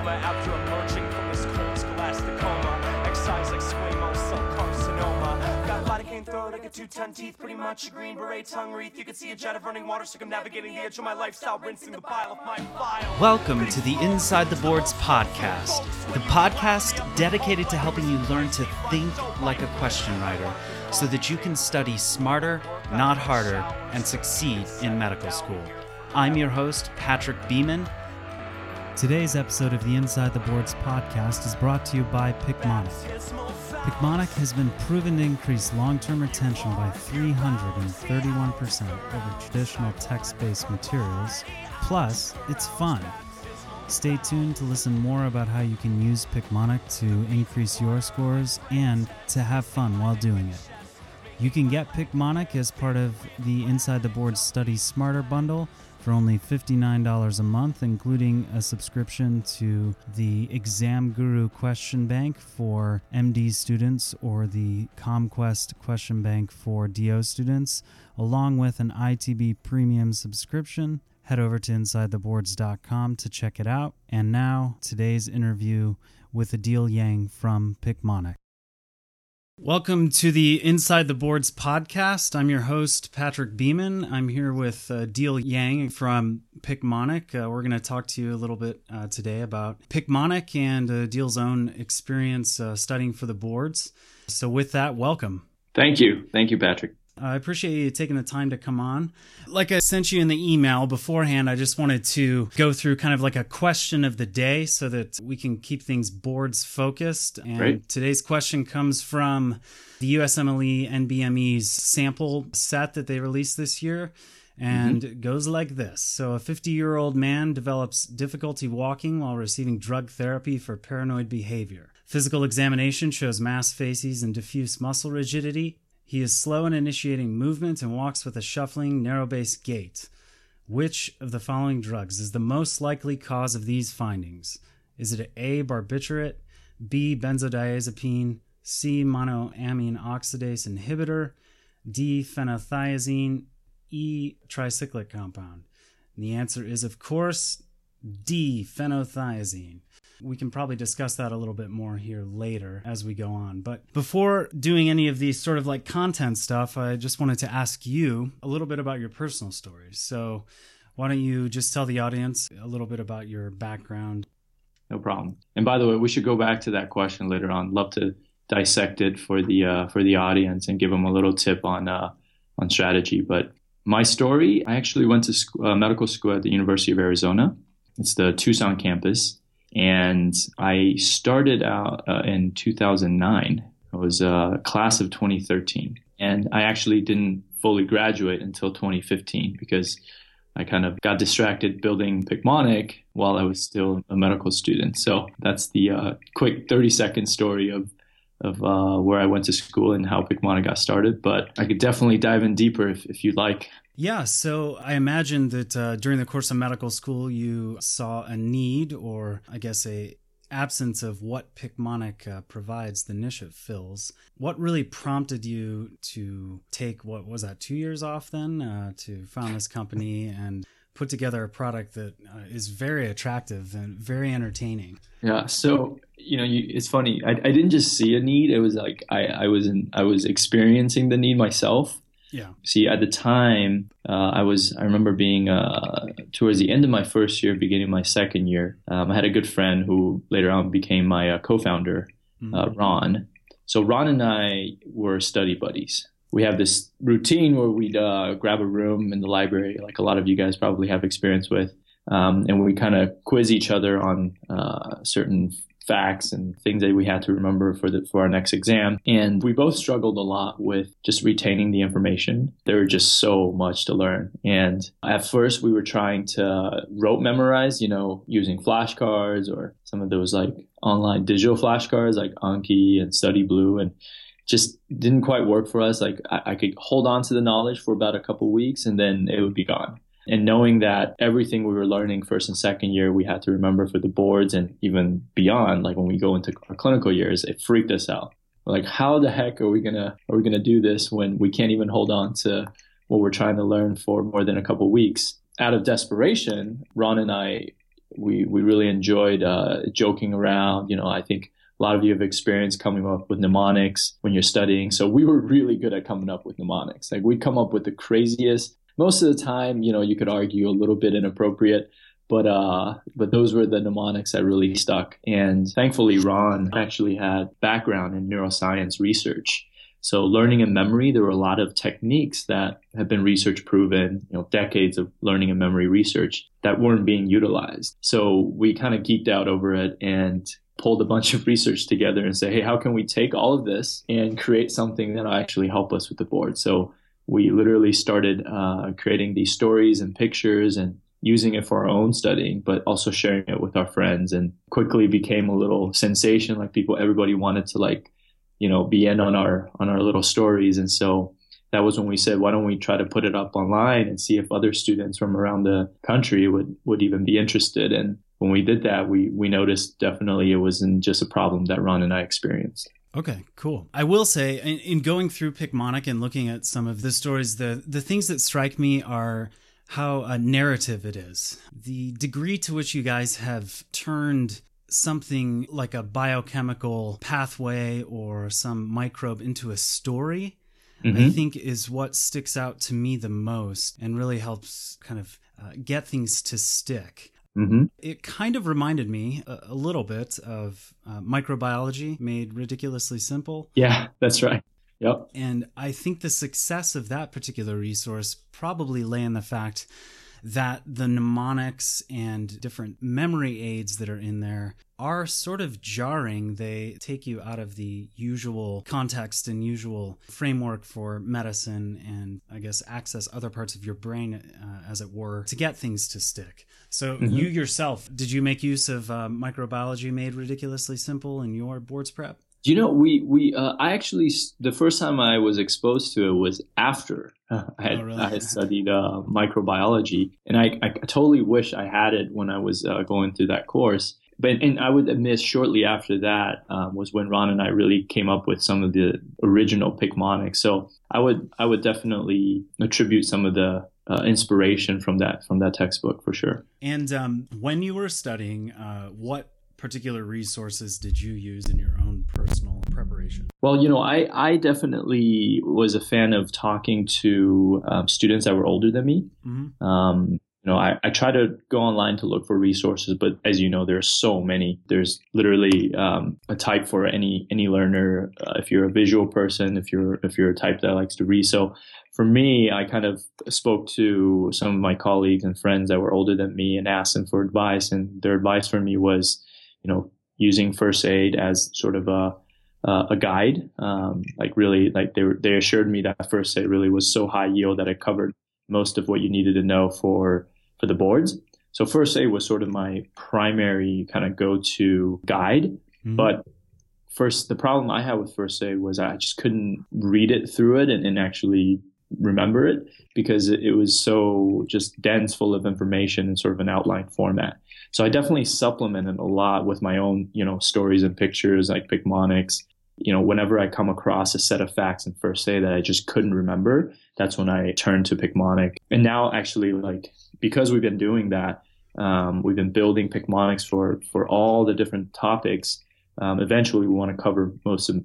coma after emerging from this cold scholastic coma. Excise like squamous cell carcinoma. Got body cane throat, I got two ton teeth, pretty much a green beret tongue wreath. You can see a jet of running water circumnavigating the edge of my lifestyle, rinsing the bile of my file. Welcome to the Inside the Boards podcast, the podcast dedicated to helping you learn to think like a question writer so that you can study smarter, not harder, and succeed in medical school. I'm your host, Patrick Beeman. Today's episode of the Inside the Boards podcast is brought to you by Picmonic. Picmonic has been proven to increase long term retention by 331% over traditional text based materials. Plus, it's fun. Stay tuned to listen more about how you can use Picmonic to increase your scores and to have fun while doing it. You can get Picmonic as part of the Inside the Boards Study Smarter bundle for only $59 a month, including a subscription to the Exam Guru Question Bank for MD students or the ComQuest Question Bank for DO students, along with an ITB Premium subscription. Head over to InsideTheBoards.com to check it out. And now, today's interview with Adil Yang from Picmonic. Welcome to the Inside the Boards podcast. I'm your host, Patrick Beeman. I'm here with uh, Deal Yang from Picmonic. Uh, we're going to talk to you a little bit uh, today about Picmonic and uh, Deal's own experience uh, studying for the boards. So, with that, welcome. Thank you. Thank you, Patrick. I appreciate you taking the time to come on. Like I sent you in the email beforehand, I just wanted to go through kind of like a question of the day so that we can keep things boards focused. And Great. today's question comes from the USMLE NBME's sample set that they released this year. And mm-hmm. it goes like this. So, a 50 year old man develops difficulty walking while receiving drug therapy for paranoid behavior. Physical examination shows masked facies and diffuse muscle rigidity. He is slow in initiating movement and walks with a shuffling, narrow based gait. Which of the following drugs is the most likely cause of these findings? Is it A. barbiturate, B. benzodiazepine, C. monoamine oxidase inhibitor, D. phenothiazine, E. tricyclic compound? And the answer is, of course, D. phenothiazine. We can probably discuss that a little bit more here later as we go on. But before doing any of these sort of like content stuff, I just wanted to ask you a little bit about your personal stories. So, why don't you just tell the audience a little bit about your background? No problem. And by the way, we should go back to that question later on. Love to dissect it for the uh, for the audience and give them a little tip on uh, on strategy. But my story, I actually went to sc- uh, medical school at the University of Arizona. It's the Tucson campus, and I started out uh, in 2009. I was a class of 2013, and I actually didn't fully graduate until 2015 because I kind of got distracted building Picmonic while I was still a medical student. So that's the uh, quick 30 second story of of uh, where I went to school and how Picmonic got started. But I could definitely dive in deeper if, if you'd like. Yeah, so I imagine that uh, during the course of medical school, you saw a need, or I guess a absence of what Picmonic uh, provides, the niche it fills. What really prompted you to take what was that two years off then uh, to found this company and put together a product that uh, is very attractive and very entertaining? Yeah. So you know, you, it's funny. I, I didn't just see a need. It was like I, I was in, I was experiencing the need myself. Yeah. See, at the time, uh, I was, I remember being uh, towards the end of my first year, beginning my second year. Um, I had a good friend who later on became my uh, co-founder, uh, Ron. So Ron and I were study buddies. We have this routine where we'd uh, grab a room in the library, like a lot of you guys probably have experience with, um, and we kind of quiz each other on uh, certain facts and things that we had to remember for the for our next exam. And we both struggled a lot with just retaining the information. There was just so much to learn. And at first we were trying to rote memorize, you know, using flashcards or some of those like online digital flashcards like Anki and Study Blue and just didn't quite work for us. Like I, I could hold on to the knowledge for about a couple weeks and then it would be gone. And knowing that everything we were learning first and second year, we had to remember for the boards and even beyond, like when we go into our clinical years, it freaked us out. We're like, how the heck are we gonna are we gonna do this when we can't even hold on to what we're trying to learn for more than a couple weeks? Out of desperation, Ron and I we we really enjoyed uh, joking around. You know, I think a lot of you have experience coming up with mnemonics when you're studying. So we were really good at coming up with mnemonics. Like we'd come up with the craziest. Most of the time, you know, you could argue a little bit inappropriate, but uh, but those were the mnemonics that really stuck. And thankfully, Ron actually had background in neuroscience research. So learning and memory, there were a lot of techniques that have been research proven, you know, decades of learning and memory research that weren't being utilized. So we kind of geeked out over it and pulled a bunch of research together and say, hey, how can we take all of this and create something that'll actually help us with the board? So we literally started uh, creating these stories and pictures and using it for our own studying, but also sharing it with our friends and quickly became a little sensation. Like people, everybody wanted to like you know, be in on our on our little stories. And so that was when we said, why don't we try to put it up online and see if other students from around the country would would even be interested. And when we did that, we we noticed definitely it wasn't just a problem that Ron and I experienced. Okay, cool. I will say, in, in going through Picmonic and looking at some of the stories, the the things that strike me are how a narrative it is. The degree to which you guys have turned something like a biochemical pathway or some microbe into a story, mm-hmm. I think is what sticks out to me the most and really helps kind of uh, get things to stick. Mm-hmm. It kind of reminded me a, a little bit of uh, microbiology made ridiculously simple. Yeah, that's right. Yep. And I think the success of that particular resource probably lay in the fact that the mnemonics and different memory aids that are in there are sort of jarring. They take you out of the usual context and usual framework for medicine and I guess access other parts of your brain, uh, as it were, to get things to stick. So, mm-hmm. you yourself, did you make use of uh, microbiology made ridiculously simple in your boards prep? You know we we uh, I actually the first time I was exposed to it was after I had, oh, really? I had studied uh, microbiology, and I, I totally wish I had it when I was uh, going through that course. But and I would admit, shortly after that um, was when Ron and I really came up with some of the original Picmonics. So I would I would definitely attribute some of the uh, inspiration from that from that textbook for sure. And um, when you were studying, uh, what particular resources did you use in your own personal preparation? Well, you know, I, I definitely was a fan of talking to um, students that were older than me. Mm-hmm. Um, you know, I, I try to go online to look for resources, but as you know, there's so many. There's literally um, a type for any any learner. Uh, if you're a visual person, if you're if you're a type that likes to read, so for me, I kind of spoke to some of my colleagues and friends that were older than me and asked them for advice, and their advice for me was you know, using first aid as sort of a uh, a guide. Um, like really, like they were, they assured me that first aid really was so high yield that it covered most of what you needed to know for for the boards. So first aid was sort of my primary kind of go to guide. Mm-hmm. But first, the problem I had with first aid was I just couldn't read it through it and, and actually remember it because it, it was so just dense, full of information in sort of an outline format. So I definitely supplemented a lot with my own, you know, stories and pictures like Picmonics. You know, whenever I come across a set of facts in first aid that I just couldn't remember, that's when I turned to Picmonic. And now actually like because we've been doing that, um, we've been building Picmonics for for all the different topics. Um, eventually, we want to cover most of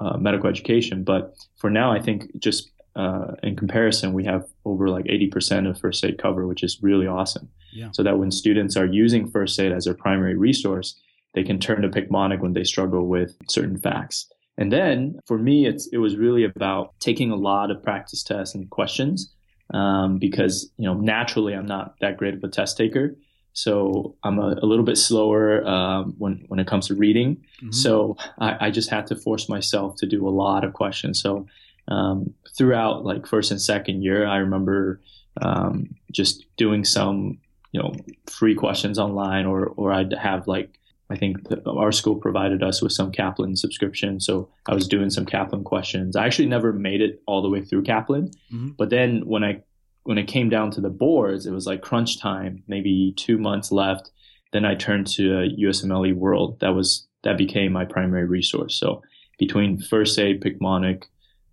uh, medical education, but for now, I think just uh, in comparison, we have over like 80% of first aid cover, which is really awesome. Yeah. So that when students are using first aid as their primary resource, they can turn to Picmonic when they struggle with certain facts. And then for me, it's, it was really about taking a lot of practice tests and questions um, because, you know, naturally I'm not that great of a test taker. So I'm a, a little bit slower um, when when it comes to reading. Mm-hmm. So I, I, just had to force myself to do a lot of questions. So um, throughout like first and second year, I remember um, just doing some you know free questions online, or or I'd have like I think the, our school provided us with some Kaplan subscription, so I was doing some Kaplan questions. I actually never made it all the way through Kaplan, mm-hmm. but then when I when it came down to the boards, it was like crunch time, maybe two months left. Then I turned to USMLE World. That was that became my primary resource. So between First Aid, Picmonic,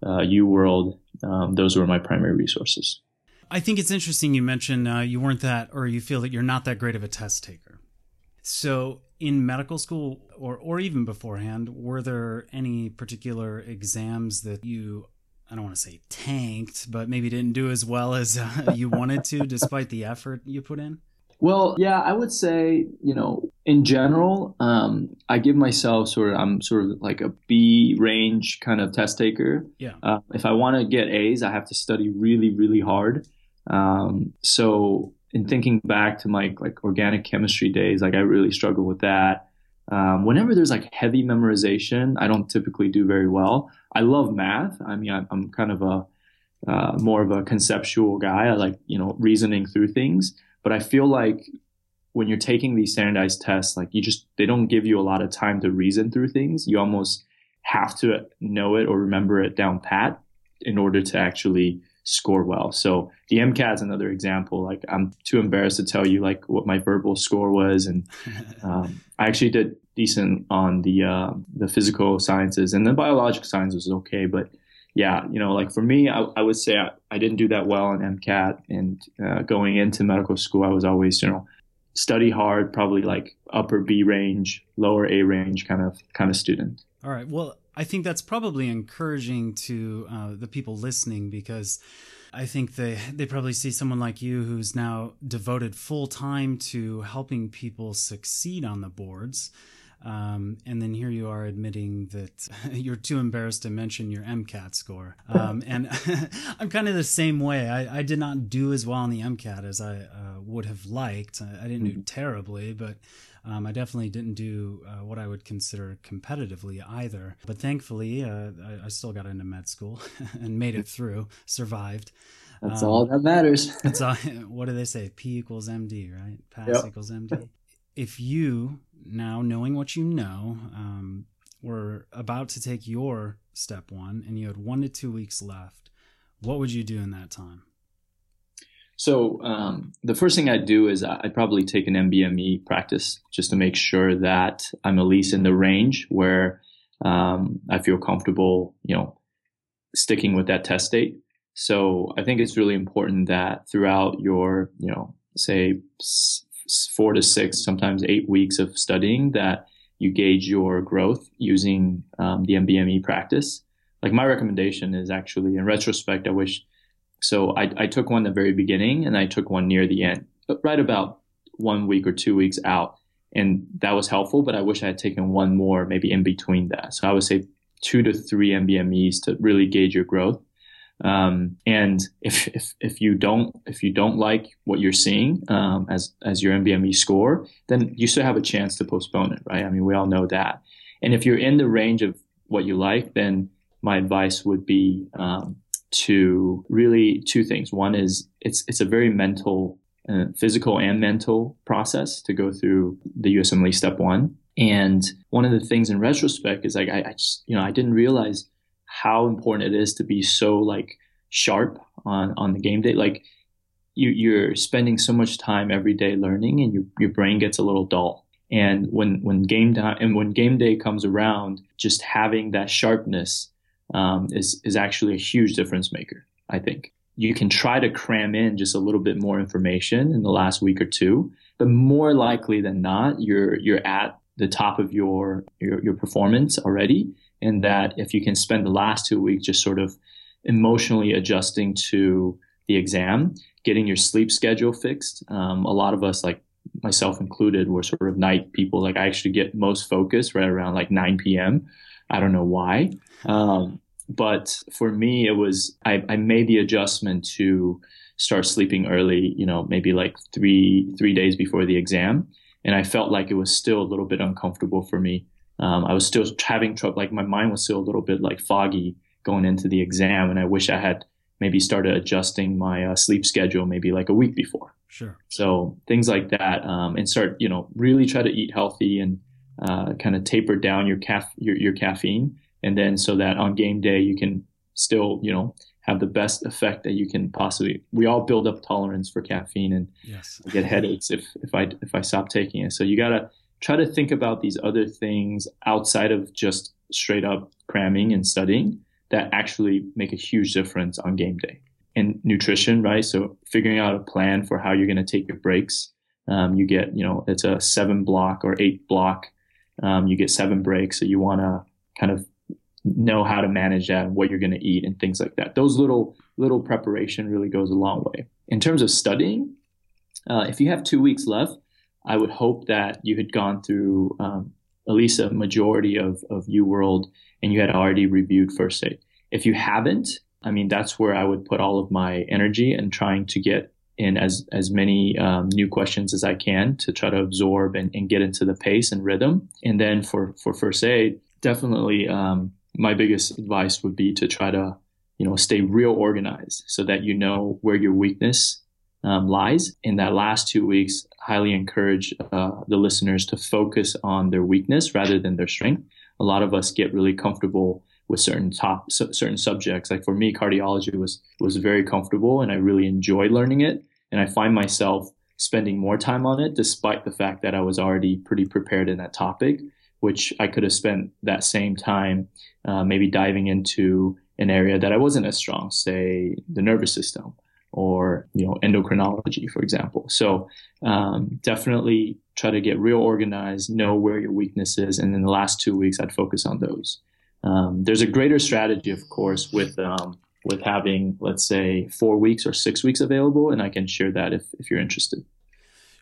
uh, UWorld. Um, those were my primary resources. I think it's interesting you mentioned uh, you weren't that, or you feel that you're not that great of a test taker. So, in medical school or, or even beforehand, were there any particular exams that you, I don't want to say tanked, but maybe didn't do as well as uh, you wanted to despite the effort you put in? Well, yeah, I would say, you know, in general, um, I give myself sort of, I'm sort of like a B range kind of test taker. Yeah. Uh, if I want to get A's, I have to study really, really hard. Um, so in thinking back to my like organic chemistry days, like I really struggle with that. Um, whenever there's like heavy memorization, I don't typically do very well. I love math. I mean, I'm, I'm kind of a uh, more of a conceptual guy. I like you know reasoning through things, but I feel like when you're taking these standardized tests, like you just they don't give you a lot of time to reason through things. You almost have to know it or remember it down pat in order to actually score well. So the MCAT is another example. Like I'm too embarrassed to tell you like what my verbal score was, and um, I actually did decent on the uh, the physical sciences and the biological sciences was okay, but yeah, you know, like for me, I, I would say I, I, didn't do that well in MCAT, and uh, going into medical school, I was always you know study hard, probably like upper B range, lower A range kind of kind of student. All right. Well, I think that's probably encouraging to uh, the people listening because I think they they probably see someone like you who's now devoted full time to helping people succeed on the boards. Um, and then here you are admitting that you're too embarrassed to mention your MCAT score. Um, and I'm kind of the same way. I, I, did not do as well on the MCAT as I uh, would have liked. I, I didn't do mm-hmm. terribly, but um, I definitely didn't do uh, what I would consider competitively either. But thankfully, uh, I, I, still got into med school and made it through, survived. That's um, all that matters. that's all, what do they say? P equals MD, right? Pass yep. equals MD. If you, now knowing what you know, um, were about to take your step one and you had one to two weeks left, what would you do in that time? So um, the first thing I'd do is I'd probably take an NBME practice just to make sure that I'm at least in the range where um, I feel comfortable, you know, sticking with that test date. So I think it's really important that throughout your, you know, say four to six, sometimes eight weeks of studying, that you gauge your growth using um, the NBME practice. Like my recommendation is actually, in retrospect, I wish so I, I took one the very beginning and I took one near the end, right about one week or two weeks out. And that was helpful, but I wish I had taken one more maybe in between that. So I would say two to three NBMEs to really gauge your growth. Um, and if, if, if you don't, if you don't like what you're seeing, um, as, as your NBME score, then you still have a chance to postpone it, right? I mean, we all know that. And if you're in the range of what you like, then my advice would be, um, to really two things. One is it's it's a very mental, uh, physical and mental process to go through the USMLE step one. And one of the things in retrospect is like I, I just you know I didn't realize how important it is to be so like sharp on on the game day. Like you you're spending so much time every day learning, and your your brain gets a little dull. And when when game time and when game day comes around, just having that sharpness um, is is actually a huge difference maker. I think you can try to cram in just a little bit more information in the last week or two, but more likely than not, you're you're at the top of your your, your performance already, and that if you can spend the last two weeks just sort of emotionally adjusting to the exam, getting your sleep schedule fixed. Um, a lot of us, like myself included, were sort of night people. Like I actually get most focused right around like 9 p.m. I don't know why. Um, but for me, it was, I, I made the adjustment to start sleeping early, you know, maybe like three, three days before the exam. And I felt like it was still a little bit uncomfortable for me. Um, I was still having trouble, like my mind was still a little bit like foggy going into the exam. And I wish I had maybe started adjusting my uh, sleep schedule maybe like a week before. Sure. So things like that, um, and start, you know, really try to eat healthy and uh, kind of taper down your, caf- your, your caffeine and then so that on game day you can still you know have the best effect that you can possibly we all build up tolerance for caffeine and yes. get headaches if if i if i stop taking it so you got to try to think about these other things outside of just straight up cramming and studying that actually make a huge difference on game day and nutrition right so figuring out a plan for how you're going to take your breaks Um, you get, you know, it's a seven block or eight block. Um, you get seven breaks. So you want to kind of know how to manage that and what you're going to eat and things like that. Those little, little preparation really goes a long way. In terms of studying, uh, if you have two weeks left, I would hope that you had gone through um, at least a majority of, of UWorld and you had already reviewed first aid. If you haven't, I mean, that's where I would put all of my energy and trying to get in as, as many um, new questions as I can to try to absorb and, and, get into the pace and rhythm. And then for, for first aid, definitely um, my biggest advice would be to try to, you know, stay real organized so that you know where your weakness um, lies. In that last two weeks, highly encourage uh, the listeners to focus on their weakness rather than their strength. A lot of us get really comfortable with certain top certain subjects. Like for me, cardiology was was very comfortable, and I really enjoyed learning it. And I find myself spending more time on it, despite the fact that I was already pretty prepared in that topic. Which I could have spent that same time, uh, maybe diving into an area that I wasn't as strong, say the nervous system or you know endocrinology, for example. So um, definitely try to get real organized, know where your weakness is, and in the last two weeks, I'd focus on those. Um, there's a greater strategy, of course, with um, with having let's say four weeks or six weeks available, and I can share that if if you're interested.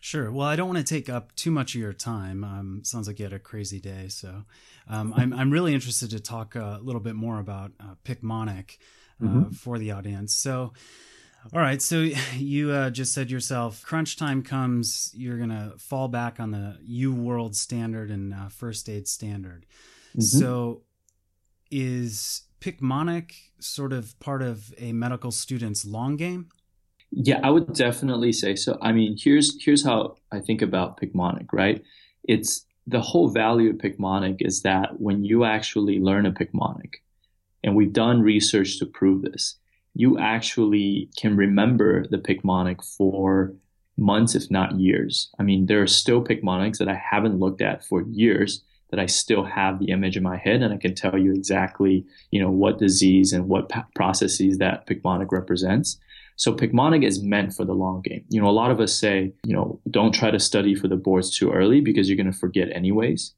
Sure. Well, I don't want to take up too much of your time. Um, sounds like you had a crazy day, so um, I'm I'm really interested to talk a little bit more about uh, Picmonic uh, mm-hmm. for the audience. So. All right, so you uh, just said yourself, crunch time comes, you're gonna fall back on the U World standard and uh, first aid standard. Mm-hmm. So, is Picmonic sort of part of a medical student's long game? Yeah, I would definitely say so. I mean, here's here's how I think about Picmonic, right? It's the whole value of Picmonic is that when you actually learn a Picmonic, and we've done research to prove this, you actually can remember the Picmonic for months, if not years. I mean, there are still Picmonics that I haven't looked at for years that I still have the image in my head and I can tell you exactly, you know, what disease and what processes that Picmonic represents. So Picmonic is meant for the long game. You know, a lot of us say, you know, don't try to study for the boards too early because you're going to forget anyways.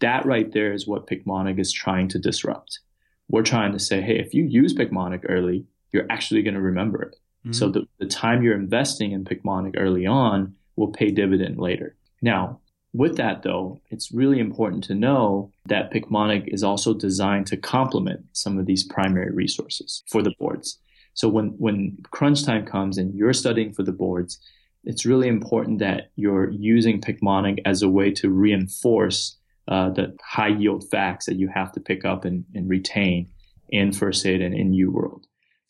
That right there is what Picmonic is trying to disrupt. We're trying to say, hey, if you use Picmonic early, you're actually going to remember it. Mm-hmm. So the, the time you're investing in Picmonic early on will pay dividend later. Now, with that, though, it's really important to know that Picmonic is also designed to complement some of these primary resources for the boards. So when, when crunch time comes and you're studying for the boards, it's really important that you're using Picmonic as a way to reinforce uh, the high yield facts that you have to pick up and, and retain in first aid and in UWorld.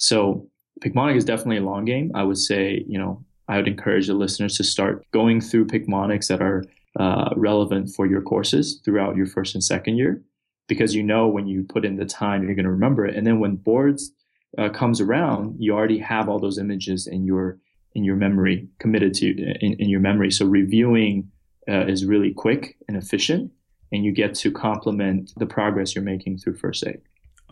So Picmonic is definitely a long game. I would say, you know, I would encourage the listeners to start going through Picmonics that are uh, relevant for your courses throughout your first and second year because you know when you put in the time you're going to remember it. And then when boards uh, comes around you already have all those images in your in your memory committed to in, in your memory. So reviewing uh, is really quick and efficient and you get to complement the progress you're making through first aid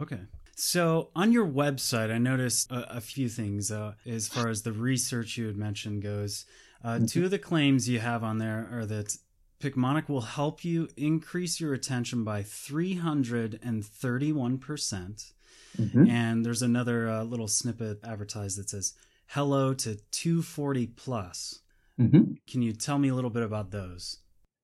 okay so on your website i noticed a, a few things uh, as far as the research you had mentioned goes uh, mm-hmm. Two of the claims you have on there are that Picmonic will help you increase your attention by 331%. percent mm hmm And there's another uh, little snippet advertised that says, hello to 240 plus. Mm-hmm. Can you tell me a little bit about those?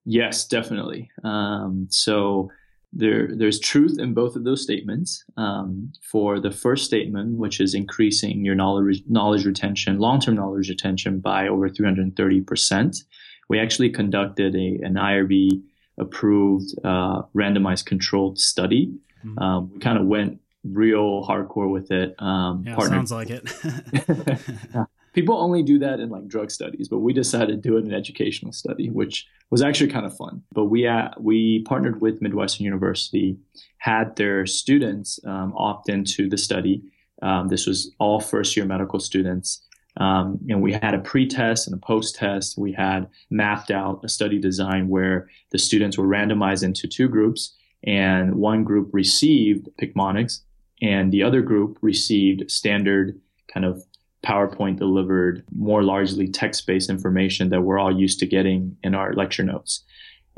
Yes, definitely. Um, so there, there's truth in both of those statements. Um, for the first statement, which is increasing your knowledge, knowledge retention, long-term knowledge retention by over 330 percent, we actually conducted a, an IRB approved uh, randomized controlled study. Mm-hmm. Um, we kind of went real hardcore with it. Um, yeah, sounds like it. People only do that in like drug studies, but we decided to do it in an educational study, which was actually kind of fun. But we uh, we partnered with Midwestern University, had their students um, opt into the study. Um, this was all first year medical students. Um, and we had a pre-test and a post-test. We had mapped out a study design where the students were randomized into two groups, and one group received Picmonics, and the other group received standard kind of PowerPoint delivered, more largely text based information that we're all used to getting in our lecture notes.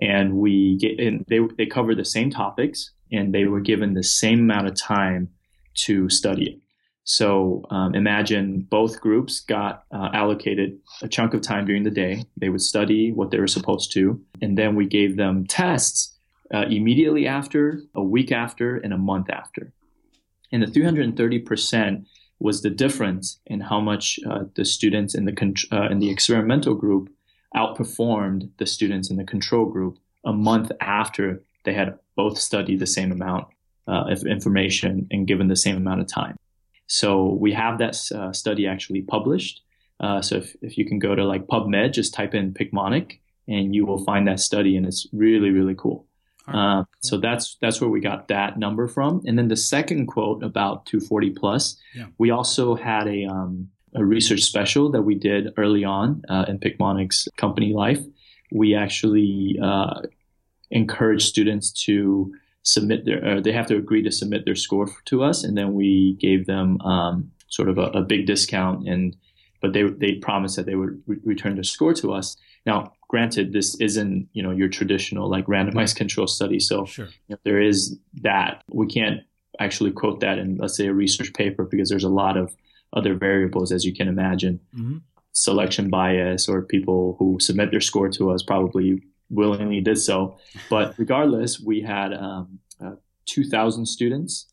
And we get, and they, they cover the same topics and they were given the same amount of time to study it. So um, imagine both groups got uh, allocated a chunk of time during the day. They would study what they were supposed to, and then we gave them tests uh, immediately after, a week after, and a month after. And the 330% was the difference in how much uh, the students in the uh, in the experimental group outperformed the students in the control group a month after they had both studied the same amount uh, of information and given the same amount of time. So we have that uh, study actually published. Uh, so if, if you can go to like PubMed, just type in Picmonic and you will find that study and it's really, really cool. Uh, so that's that's where we got that number from. And then the second quote about 240 plus, yeah. we also had a um, a research special that we did early on uh, in Picmonic's company life. We actually uh, encourage students to submit their, uh, they have to agree to submit their score to us, and then we gave them um, sort of a, a, big discount, and but they they promised that they would re- return their score to us. Now, granted, this isn't you know your traditional like randomized control study, so sure. you know, there is that we can't actually quote that in let's say a research paper because there's a lot of other variables as you can imagine. Mm-hmm. Selection bias or people who submit their score to us probably willingly did so. But regardless, we had um, uh, 2,000 students,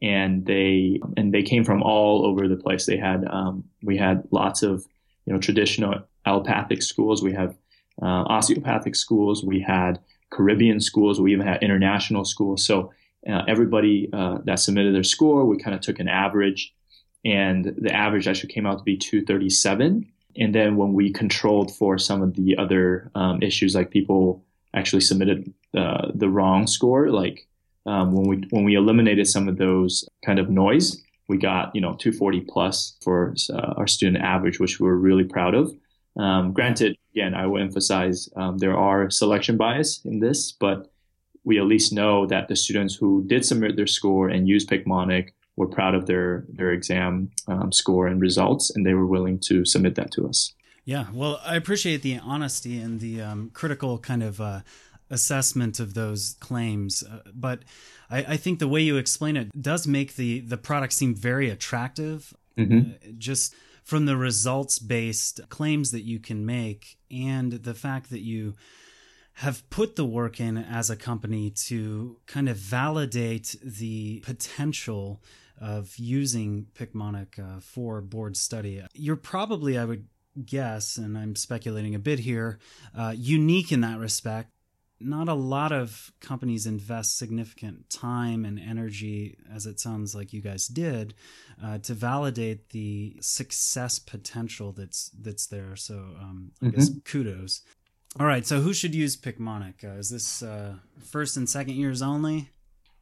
and they and they came from all over the place. They had um, we had lots of you know traditional allopathic schools. We have uh, osteopathic schools. We had Caribbean schools. We even had international schools. So uh, everybody uh, that submitted their score, we kind of took an average, and the average actually came out to be 237 and then when we controlled for some of the other um, issues, like people actually submitted uh, the wrong score, like um, when we when we eliminated some of those kind of noise, we got you know 240 plus for uh, our student average, which we are really proud of. Um, granted, again, I will emphasize um, there are selection bias in this, but we at least know that the students who did submit their score and use Picmonic were proud of their their exam um, score and results, and they were willing to submit that to us. Yeah, well, I appreciate the honesty and the um, critical kind of uh, assessment of those claims, uh, but I, I, think the way you explain it does make the the product seem very attractive. Mm-hmm. Uh, just from the results based claims that you can make, and the fact that you have put the work in as a company to kind of validate the potential of using Picmonic uh, for board study. You're probably, I would guess, and I'm speculating a bit here, uh, unique in that respect. Not a lot of companies invest significant time and energy, as it sounds like you guys did, uh, to validate the success potential that's that's there. So, um, I mm-hmm. guess kudos. All right, so who should use Picmonic? Uh, is this uh, first and second years only?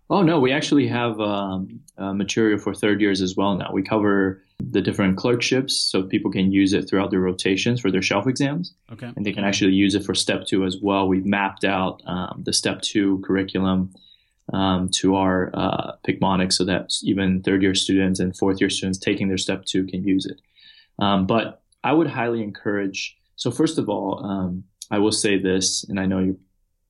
Oh no, we actually have um, uh, material for third years as well now. We cover the different clerkships, so people can use it throughout their rotations for their shelf exams. Okay. And they can actually use it for step two as well. We've mapped out um, the step two curriculum um, to our uh, Picmonic so that even third year students and fourth year students taking their step two can use it. Um, but I would highly encourage. So first of all, um, I will say this, and I know you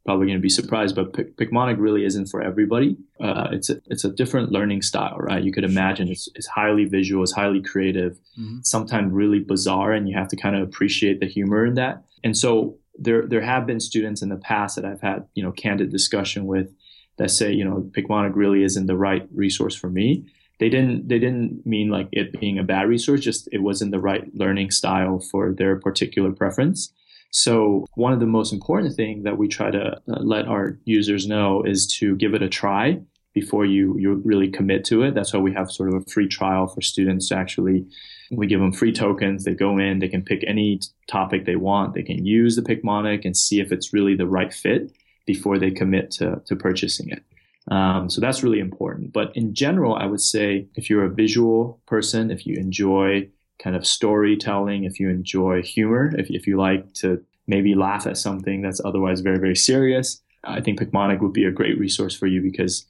probably going to be surprised, but Picmonic really isn't for everybody. Uh, it's a it's a different learning style, right? You could imagine it's, it's highly visual, it's highly creative, mm-hmm. sometimes really bizarre, and you have to kind of appreciate the humor in that. And so there there have been students in the past that I've had you know candid discussion with that say you know Picmonic really isn't the right resource for me. They didn't they didn't mean like it being a bad resource, just it wasn't the right learning style for their particular preference. So one of the most important thing that we try to uh, let our users know is to give it a try before you you really commit to it. That's why we have sort of a free trial for students to actually we give them free tokens. They go in, they can pick any topic they want. They can use the Picmonic and see if it's really the right fit before they commit to, to purchasing it. Um, so that's really important. But in general, I would say if you're a visual person, if you enjoy kind of storytelling, if you enjoy humor, if, if you like to maybe laugh at something that's otherwise very, very serious, I think Picmonic would be a great resource for you because,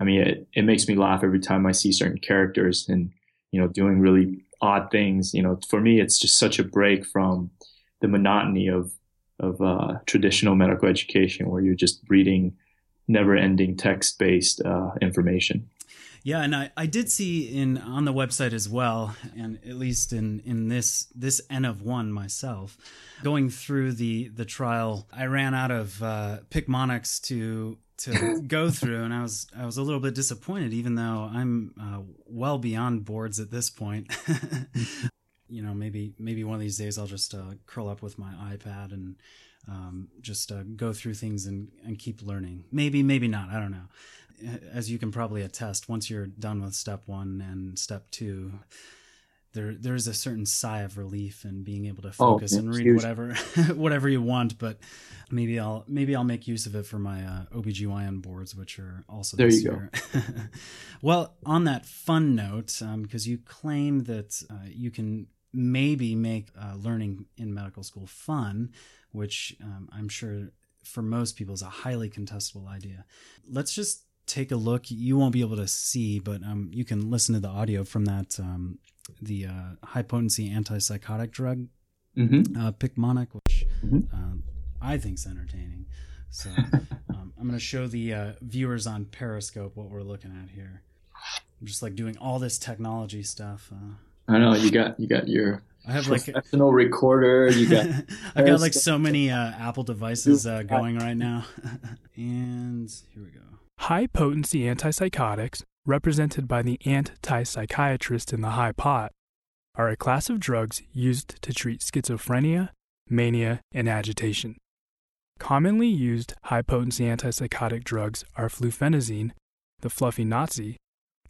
I mean, it, it makes me laugh every time I see certain characters and, you know, doing really odd things. You know, for me, it's just such a break from the monotony of of uh, traditional medical education, where you're just reading never-ending text-based uh, information. Yeah, and I, I did see in on the website as well, and at least in in this this N of one myself, going through the the trial, I ran out of uh, Picmonics to to go through, and I was I was a little bit disappointed, even though I'm uh, well beyond boards at this point. you know, maybe maybe one of these days I'll just uh, curl up with my iPad and um, just uh, go through things and, and keep learning. Maybe, maybe not. I don't know as you can probably attest, once you're done with step one and step two, there there's a certain sigh of relief in being able to oh, focus oh, and read whatever whatever you want. But maybe I'll maybe I'll make use of it for my uh, OBGYN boards, which are also there. you year. go. well, on that fun note, because um, you claim that uh, you can maybe make uh, learning in medical school fun, which um, I'm sure for most people is a highly contestable idea. Let's just take a look. You won't be able to see, but um, you can listen to the audio from that um, the uh, high potency antipsychotic drug, mm-hmm. uh, Picmonic, which mm-hmm. uh, I is entertaining. So um, I'm going to show the uh, viewers on Periscope what we're looking at here. I'm just like doing all this technology stuff. Uh. I know you got you got your I have like a professional recorder. You got I've got like so many uh, Apple devices uh, going right now. and here we go. High potency antipsychotics, represented by the antipsychiatrist in the high pot, are a class of drugs used to treat schizophrenia, mania, and agitation. Commonly used high potency antipsychotic drugs are fluphenazine, the fluffy Nazi,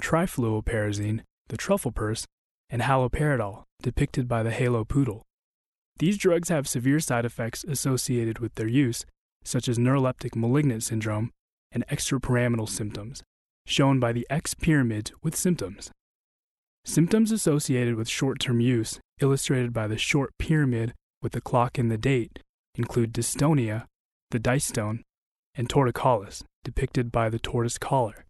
trifluoperazine, the truffle purse, and haloperidol, depicted by the halo poodle. These drugs have severe side effects associated with their use, such as neuroleptic malignant syndrome and extrapyramidal symptoms, shown by the X pyramids with symptoms. Symptoms associated with short term use, illustrated by the short pyramid with the clock and the date, include dystonia, the dice stone, and torticollis, depicted by the tortoise collar.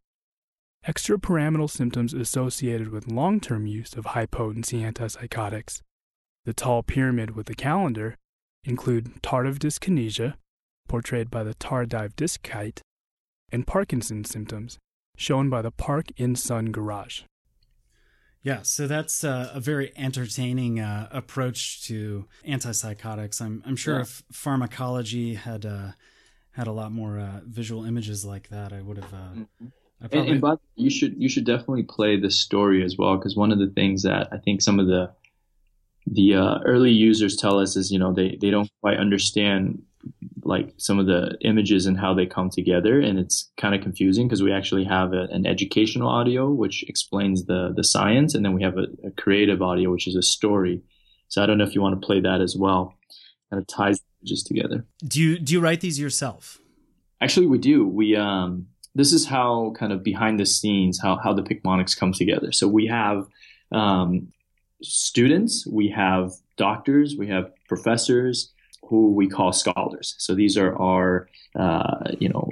Extrapyramidal symptoms associated with long term use of high potency antipsychotics, the tall pyramid with the calendar, include tardive dyskinesia, portrayed by the tardive disc kite, and Parkinson's symptoms, shown by the Park in Sun garage. Yeah, so that's uh, a very entertaining uh, approach to antipsychotics. I'm I'm sure yeah. if pharmacology had uh, had a lot more uh, visual images like that, I would have. Uh, mm-hmm. Probably... And, and but you should you should definitely play the story as well because one of the things that I think some of the the uh, early users tell us is you know they they don't quite understand like some of the images and how they come together and it's kind of confusing because we actually have a, an educational audio which explains the the science and then we have a, a, creative audio which is a story. So i don't know if you want to play that as well. Kind of ties images together. Do you do you write these yourself? Actually we do. We um this is how kind of behind the scenes how how the picmonics come together. So we have um students we have doctors we have professors who we call scholars. So these are our, uh, you know,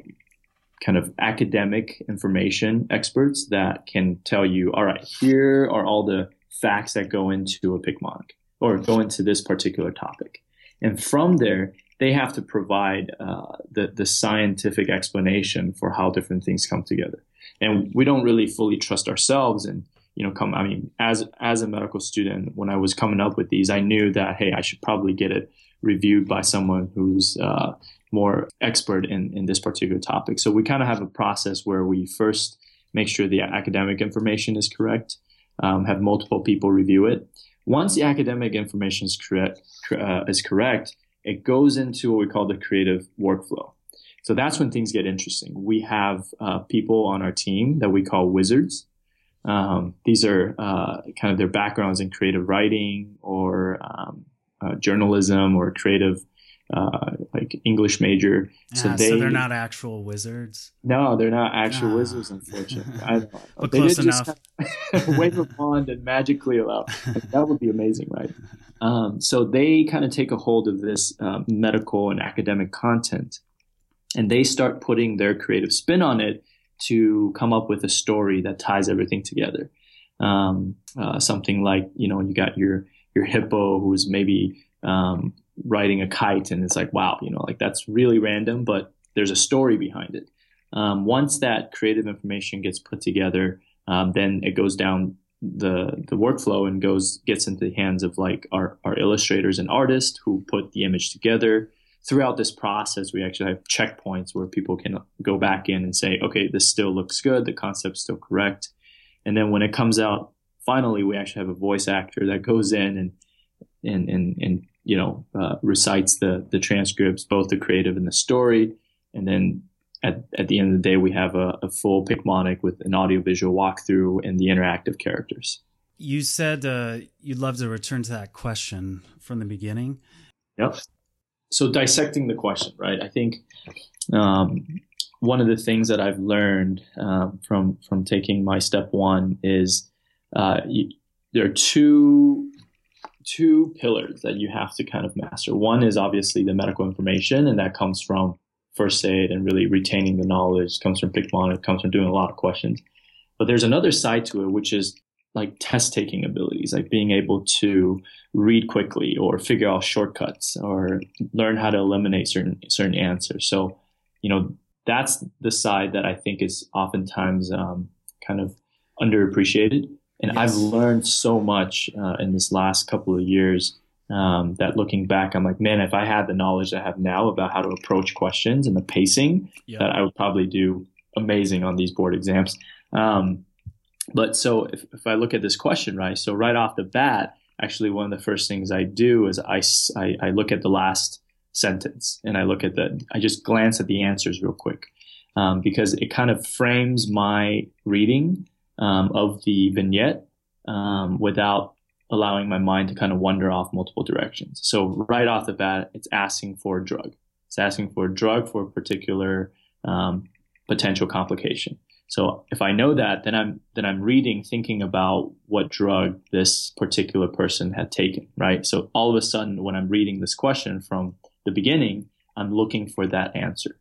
kind of academic information experts that can tell you, all right, here are all the facts that go into a Picmonic or go into this particular topic. And from there, they have to provide uh, the, the scientific explanation for how different things come together. And we don't really fully trust ourselves and you know come i mean as as a medical student when i was coming up with these i knew that hey i should probably get it reviewed by someone who's uh, more expert in, in this particular topic. So we kind of have a process where we first make sure the academic information is correct, um, have multiple people review it. Once the academic information is correct, uh, is correct, it goes into what we call the creative workflow. So that's when things get interesting. We have uh, people on our team that we call wizards. Um, these are uh, kind of their backgrounds in creative writing or um, uh, journalism or creative uh, like English major. So, they, so they're not actual wizards. No, they're not actual ah. wizards, unfortunately. I but they close enough. Just wave a wand and magically allow. that would be amazing, right? Um, so they kind of take a hold of this uh, medical and academic content, and they start putting their creative spin on it to come up with a story that ties everything together. um, uh, something like you know you got your your hippo who's maybe um, riding a kite and it's like wow you know like that's really random but there's a story behind it. Um, once that creative information gets put together um, then it goes down the the workflow and goes gets into the hands of like our, our illustrators and artists who put the image together. Throughout this process we actually have checkpoints where people can go back in and say okay this still looks good. The concept's still correct. And then when it comes out finally we actually have a voice actor that goes in and and and, and you know uh, recites the the transcripts both the creative and the story. And then at, at the end of the day we have a, a full Picmonic with an audiovisual walkthrough and the interactive characters. You said uh, you'd love to return to that question from the beginning. Yep. So dissecting the question right? I think um, one of the things that I've learned um, from from taking my step one is uh, you, there are two two pillars that you have to kind of master. One is obviously the medical information, and that comes from first aid and really retaining the knowledge. Comes from Picmonic, comes from doing a lot of questions. But there's another side to it, which is like test taking abilities, like being able to read quickly or figure out shortcuts or learn how to eliminate certain certain answers. So, you know, that's the side that I think is oftentimes um, kind of underappreciated. And yes. I've learned so much uh, in this last couple of years um, that looking back, I'm like, man, if I had the knowledge I have now about how to approach questions and the pacing, that I would probably do amazing on these board exams. Um, but so if, if I look at this question, right? So right off the bat, actually, one of the first things I do is I, I, I look at the last sentence and I look at the, I just glance at the answers real quick um, because it kind of frames my reading um, of the vignette um, without allowing my mind to kind of wander off multiple directions. So right off the bat, it's asking for a drug. It's asking for a drug for a particular um, potential complication. So if I know that, then I'm then I'm reading, thinking about what drug this particular person had taken, right? So all of a sudden, when I'm reading this question from the beginning, I'm looking for that answer.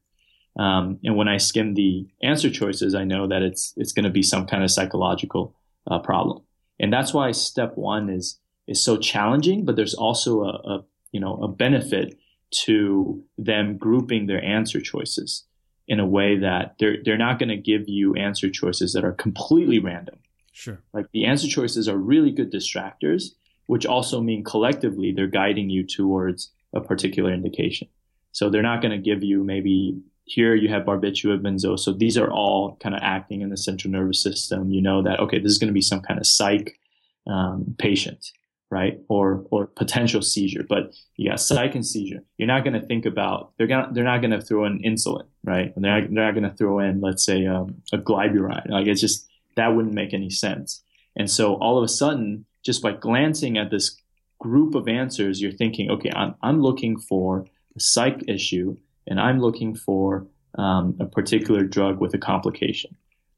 Um, and when I skim the answer choices, I know that it's it's going to be some kind of psychological uh, problem, and that's why step one is is so challenging. But there's also a, a you know a benefit to them grouping their answer choices in a way that they're they're not going to give you answer choices that are completely random. Sure. Like the answer choices are really good distractors, which also mean collectively they're guiding you towards a particular indication. So they're not going to give you maybe here you have barbiturate benzo. So these are all kind of acting in the central nervous system. You know that okay, this is going to be some kind of psych um, patient, right? Or or potential seizure. But you got psych and seizure. You're not going to think about they're gonna they're not going to throw in insulin, right? And they're not, they're not going to throw in let's say um, a glyburide. Like it's just that wouldn't make any sense. And so all of a sudden, just by glancing at this group of answers, you're thinking, okay, I'm, I'm looking for a psych issue and I'm looking for um, a particular drug with a complication.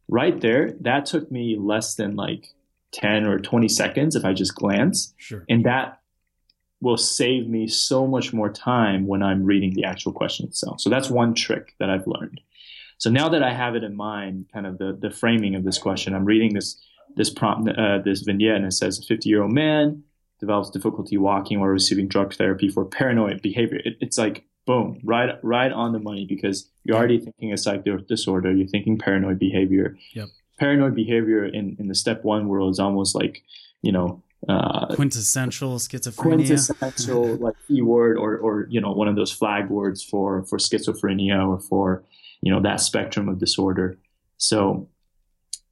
Right there, that took me less than like 10 or 20 seconds if I just glance. Sure. And that will save me so much more time when I'm reading the actual question itself. So that's one trick that I've learned. So now that I have it in mind, kind of the, the framing of this question, I'm reading this this prompt, uh, this vignette, and it says a 50 year old man develops difficulty walking while receiving drug therapy for paranoid behavior. It, it's like boom, right, right on the money because you're already thinking a psych disorder. You're thinking paranoid behavior. Yep. Paranoid behavior in, in the step one world is almost like, you know, uh, quintessential schizophrenia. Quintessential like keyword or, or, you know, one of those flag words for, for schizophrenia or for, you know, that spectrum of disorder. So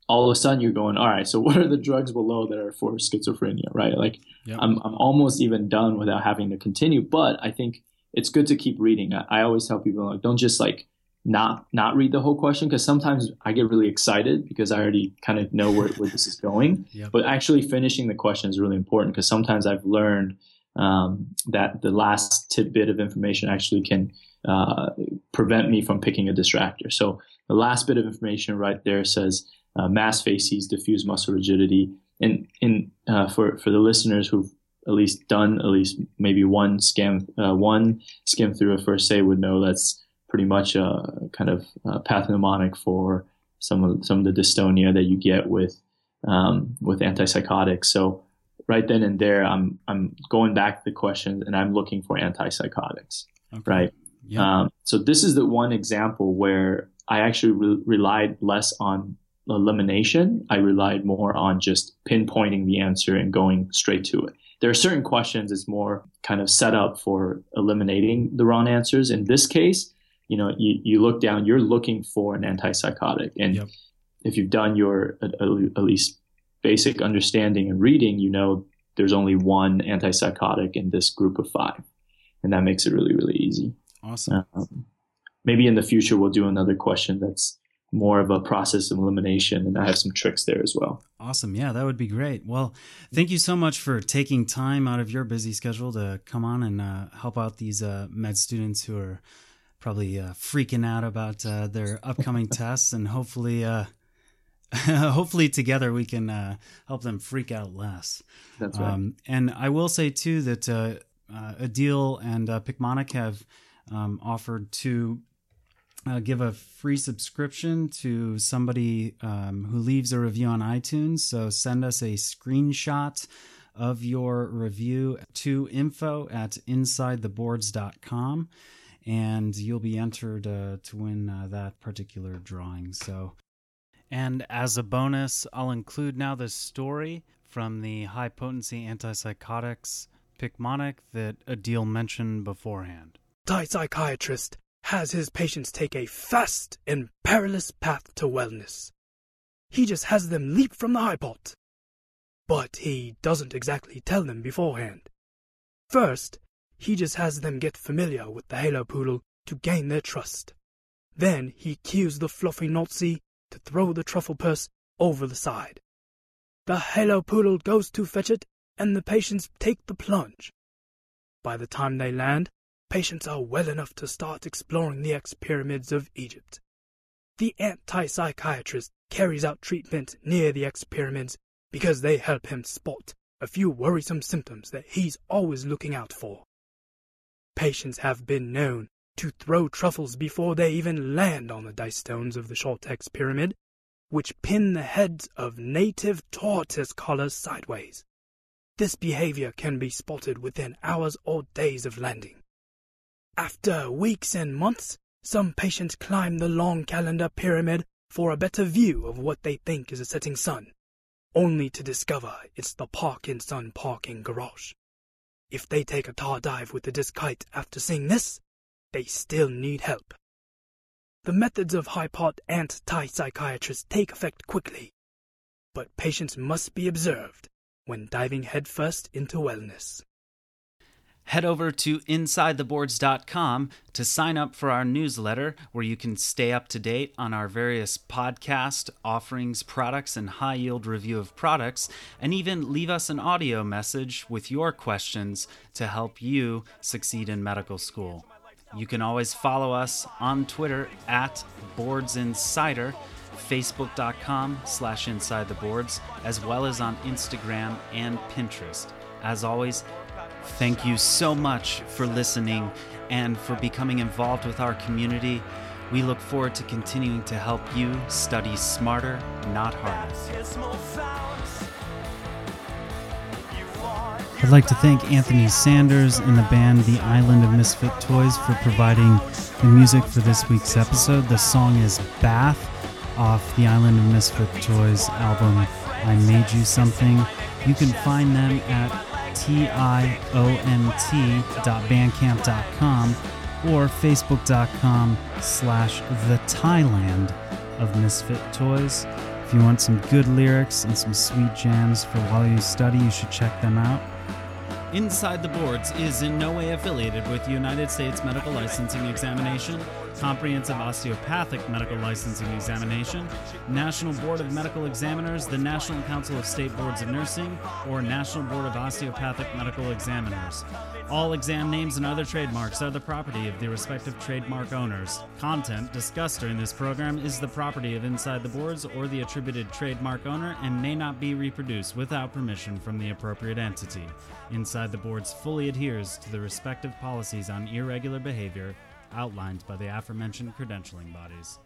all of a sudden you're going, all right, so what are the drugs below that are for schizophrenia, right? Like yep. I'm, I'm almost even done without having to continue, but I think it's good to keep reading. I, I always tell people like, don't just like not, not read the whole question. Cause sometimes I get really excited because I already kind of know where, where this is going, yep. but actually finishing the question is really important because sometimes I've learned um, that the last tidbit of information actually can uh, prevent me from picking a distractor. So the last bit of information right there says, uh, masked facies, diffuse muscle rigidity. And in uh, for for the listeners who've at least done at least maybe one skim uh, one skim through a First Aid would know that's pretty much a kind of pathognomonic for some of some of the dystonia that you get with um, with antipsychotics. So right then and there, I'm I'm going back to the questions and I'm looking for antipsychotics. Okay. Right. Yeah. Um, so this is the one example where I actually re- relied less on elimination. I relied more on just pinpointing the answer and going straight to it. There are certain questions it's more kind of set up for eliminating the wrong answers. In this case, you know, you, you look down, you're looking for an antipsychotic. And yep. if you've done your at, at least basic understanding and reading, you know there's only one antipsychotic in this group of five. And that makes it really, really easy. Awesome. Um, maybe in the future we'll do another question that's more of a process of elimination and I have some tricks there as well. Awesome. Yeah, that would be great. Well, thank you so much for taking time out of your busy schedule to come on and uh, help out these uh, med students who are probably uh, freaking out about uh, their upcoming tests and hopefully uh, hopefully together we can uh, help them freak out less. That's right. Um, and I will say too that Adil and uh, Picmonic have um, offered to uh, give a free subscription to somebody um, who leaves a review on iTunes. So send us a screenshot of your review to info at insidetheboards.com and you'll be entered uh, to win uh, that particular drawing. So, and as a bonus, I'll include now the story from the high potency antipsychotics Picmonic that Adil mentioned beforehand. Psychiatrist has his patients take a fast and perilous path to wellness. He just has them leap from the high pot. But he doesn't exactly tell them beforehand. First, he just has them get familiar with the Halo Poodle to gain their trust. Then he cues the fluffy Nazi to throw the truffle purse over the side. The Halo Poodle goes to fetch it, and the patients take the plunge. By the time they land, patients are well enough to start exploring the X pyramids of Egypt. The anti-psychiatrist carries out treatment near the X pyramids because they help him spot a few worrisome symptoms that he's always looking out for. Patients have been known to throw truffles before they even land on the dice stones of the short X pyramid, which pin the heads of native tortoise collars sideways. This behavior can be spotted within hours or days of landing. After weeks and months, some patients climb the long calendar pyramid for a better view of what they think is a setting sun, only to discover it's the Parkin Sun parking garage. If they take a tar dive with the disc kite after seeing this, they still need help. The methods of HighPot anti-psychiatrists take effect quickly, but patients must be observed when diving headfirst into wellness head over to InsideTheBoards.com to sign up for our newsletter where you can stay up to date on our various podcast offerings, products, and high yield review of products, and even leave us an audio message with your questions to help you succeed in medical school. You can always follow us on Twitter at BoardsInsider, Facebook.com slash Inside the Boards, as well as on Instagram and Pinterest. As always, Thank you so much for listening and for becoming involved with our community. We look forward to continuing to help you study smarter, not harder. I'd like to thank Anthony Sanders and the band The Island of Misfit Toys for providing the music for this week's episode. The song is Bath off the Island of Misfit Toys album I Made You Something. You can find them at T-I-O-N-T.bandcamp.com or facebook.com slash the Thailand of Misfit Toys. If you want some good lyrics and some sweet jams for while you study, you should check them out. Inside the Boards is in no way affiliated with United States Medical Licensing Examination, Comprehensive Osteopathic Medical Licensing Examination, National Board of Medical Examiners, the National Council of State Boards of Nursing, or National Board of Osteopathic Medical Examiners. All exam names and other trademarks are the property of the respective trademark owners. Content discussed during this program is the property of Inside the Boards or the attributed trademark owner and may not be reproduced without permission from the appropriate entity. Inside the Boards fully adheres to the respective policies on irregular behavior outlined by the aforementioned credentialing bodies.